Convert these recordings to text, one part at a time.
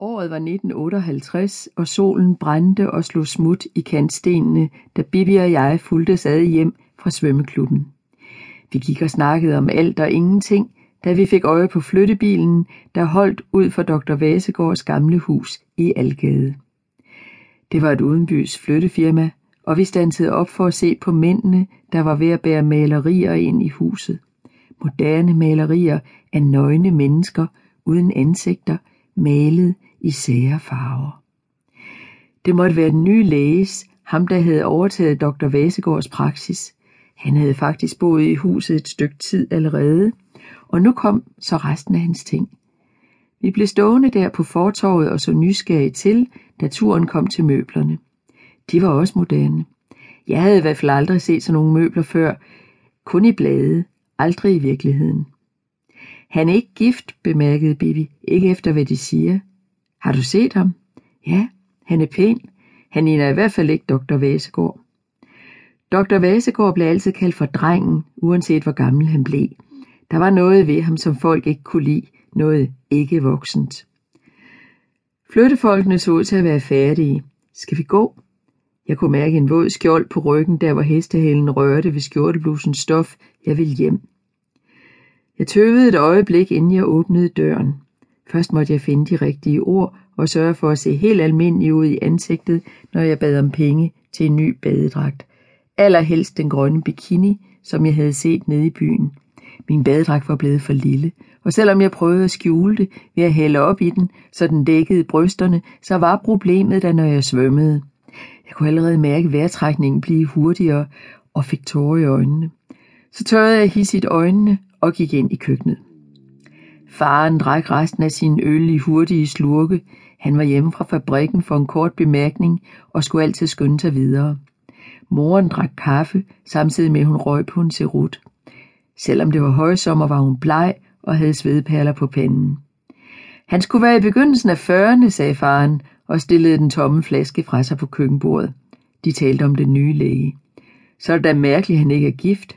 Året var 1958 og solen brændte og slog smut i kantstenene, da Bibi og jeg fulgtes ad hjem fra svømmeklubben. Vi gik og snakkede om alt og ingenting, da vi fik øje på flyttebilen, der holdt ud for Dr. Vasegårds gamle hus i Algade. Det var et udenbys flyttefirma, og vi standsede op for at se på mændene, der var ved at bære malerier ind i huset. Moderne malerier af nøgne mennesker uden ansigter, malet i sære farver. Det måtte være den nye læges, ham der havde overtaget Dr. Vasegårds praksis. Han havde faktisk boet i huset et stykke tid allerede, og nu kom så resten af hans ting. Vi blev stående der på fortorvet og så nysgerrige til, da turen kom til møblerne. De var også moderne. Jeg havde i hvert fald aldrig set sådan nogle møbler før, kun i blade, aldrig i virkeligheden. Han er ikke gift, bemærkede Bibi, ikke efter hvad de siger. Har du set ham? Ja, han er pæn. Han ligner i hvert fald ikke Dr. Vasegård. Dr. Vasegård blev altid kaldt for drengen, uanset hvor gammel han blev. Der var noget ved ham, som folk ikke kunne lide, noget ikke voksent. Flyttefolkene så ud til at være færdige. Skal vi gå? Jeg kunne mærke en våd skjold på ryggen, der hvor hestehælen rørte ved skjorteblusens stof. Jeg ville hjem. Jeg tøvede et øjeblik, inden jeg åbnede døren. Først måtte jeg finde de rigtige ord og sørge for at se helt almindelig ud i ansigtet, når jeg bad om penge til en ny badedragt. Allerhelst den grønne bikini, som jeg havde set nede i byen. Min badedragt var blevet for lille, og selvom jeg prøvede at skjule det ved at hælde op i den, så den dækkede brysterne, så var problemet da, når jeg svømmede. Jeg kunne allerede mærke vejrtrækningen blive hurtigere og fik tårer i øjnene. Så tørrede jeg hissigt øjnene og gik ind i køkkenet. Faren drak resten af sin øl i hurtige slurke. Han var hjemme fra fabrikken for en kort bemærkning og skulle altid skynde sig videre. Moren drak kaffe, samtidig med at hun røg på en cerut. Selvom det var højsommer, var hun bleg og havde svedperler på panden. Han skulle være i begyndelsen af 40'erne, sagde faren og stillede den tomme flaske fra sig på køkkenbordet. De talte om den nye læge. Så er det da mærkeligt, at han ikke er gift.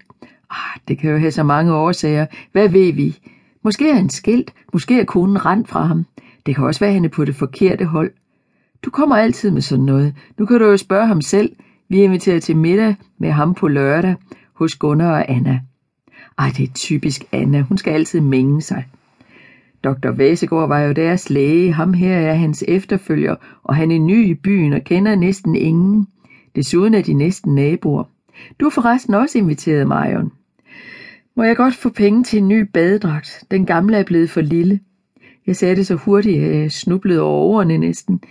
Ah, det kan jo have så mange årsager. Hvad ved vi? Måske er han skilt, måske er konen rent fra ham. Det kan også være, at han er på det forkerte hold. Du kommer altid med sådan noget. Nu kan du jo spørge ham selv. Vi er inviteret til middag med ham på lørdag hos Gunnar og Anna. Ej, det er typisk Anna. Hun skal altid mænge sig. Dr. Væsegård var jo deres læge. Ham her er hans efterfølger, og han er ny i byen og kender næsten ingen. Desuden er de næsten naboer. Du er forresten også inviteret, Marion. Må jeg godt få penge til en ny badedragt? Den gamle er blevet for lille. Jeg sagde det så hurtigt, at jeg snublede over ordene næsten.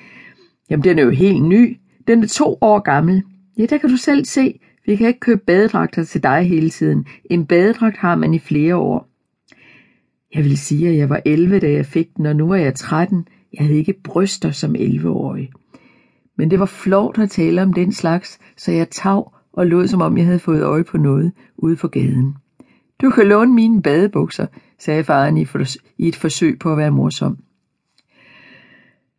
Jamen, den er jo helt ny. Den er to år gammel. Ja, der kan du selv se. Vi kan ikke købe badedragter til dig hele tiden. En badedragt har man i flere år. Jeg vil sige, at jeg var 11, da jeg fik den, og nu er jeg 13. Jeg havde ikke bryster som 11-årig. Men det var flot at tale om den slags, så jeg tav og lod som om jeg havde fået øje på noget ude på gaden. Du kan låne mine badebukser, sagde faren i, et forsøg på at være morsom.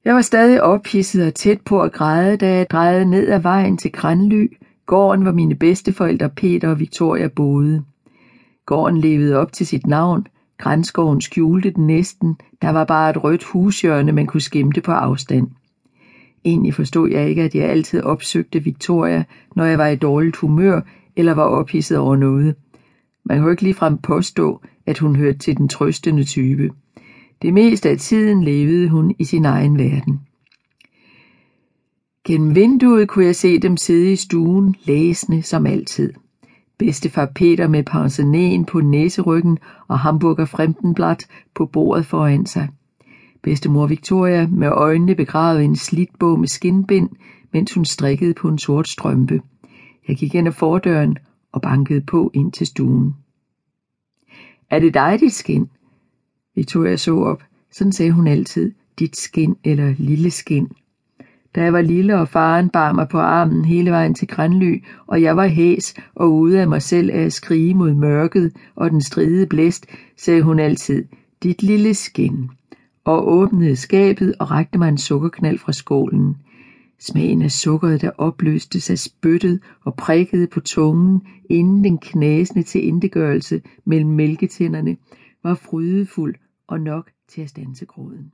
Jeg var stadig ophidset og tæt på at græde, da jeg drejede ned ad vejen til Kranly, gården hvor mine bedsteforældre Peter og Victoria boede. Gården levede op til sit navn, grænskoven skjulte den næsten, der var bare et rødt hushjørne, man kunne skimte på afstand. Egentlig forstod jeg ikke, at jeg altid opsøgte Victoria, når jeg var i dårligt humør eller var ophidset over noget. Man kunne ikke ligefrem påstå, at hun hørte til den trøstende type. Det meste af tiden levede hun i sin egen verden. Gennem vinduet kunne jeg se dem sidde i stuen, læsende som altid. Bedstefar Peter med pensionæen på næseryggen og hamburger Fremdenblatt på bordet foran sig. Bedstemor Victoria med øjnene begravet i en slidt bog med skinbind, mens hun strikkede på en sort strømpe. Jeg gik ind ad fordøren og bankede på ind til stuen. Er det dig, dit skin? Victoria så op. Sådan sagde hun altid. Dit skin eller lille skin. Da jeg var lille, og faren bar mig på armen hele vejen til Grænly, og jeg var hæs og ude af mig selv af at skrige mod mørket og den stride blæst, sagde hun altid, dit lille skin, og åbnede skabet og rakte mig en sukkerknald fra skålen. Smagen af sukkeret, der opløstes, af spyttet og prikkede på tungen, inden den knasende til indegørelse mellem mælketænderne, var frydefuld og nok til at stanse gråden.